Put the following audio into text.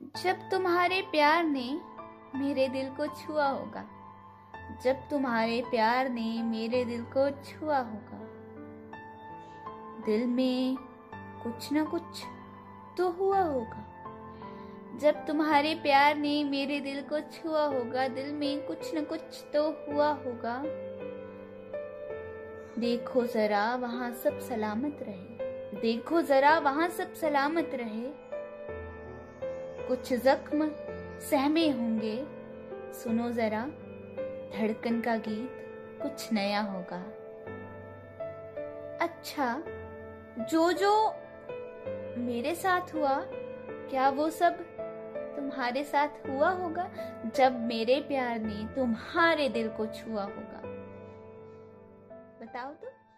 जब तुम्हारे प्यार ने मेरे दिल को छुआ होगा, जब तुम्हारे प्यार ने मेरे दिल को छुआ होगा, दिल में कुछ ना कुछ तो हुआ होगा। जब तुम्हारे प्यार ने मेरे दिल को छुआ होगा, दिल में कुछ न कुछ तो हुआ होगा। देखो जरा वहाँ सब सलामत रहे, देखो जरा वहाँ सब सलामत रहे। कुछ जख्म सहमे होंगे। सुनो जरा, धड़कन का गीत कुछ नया होगा। अच्छा जो जो मेरे साथ हुआ, क्या वो सब तुम्हारे साथ हुआ होगा? जब मेरे प्यार ने तुम्हारे दिल को छुआ होगा। बताओ तो।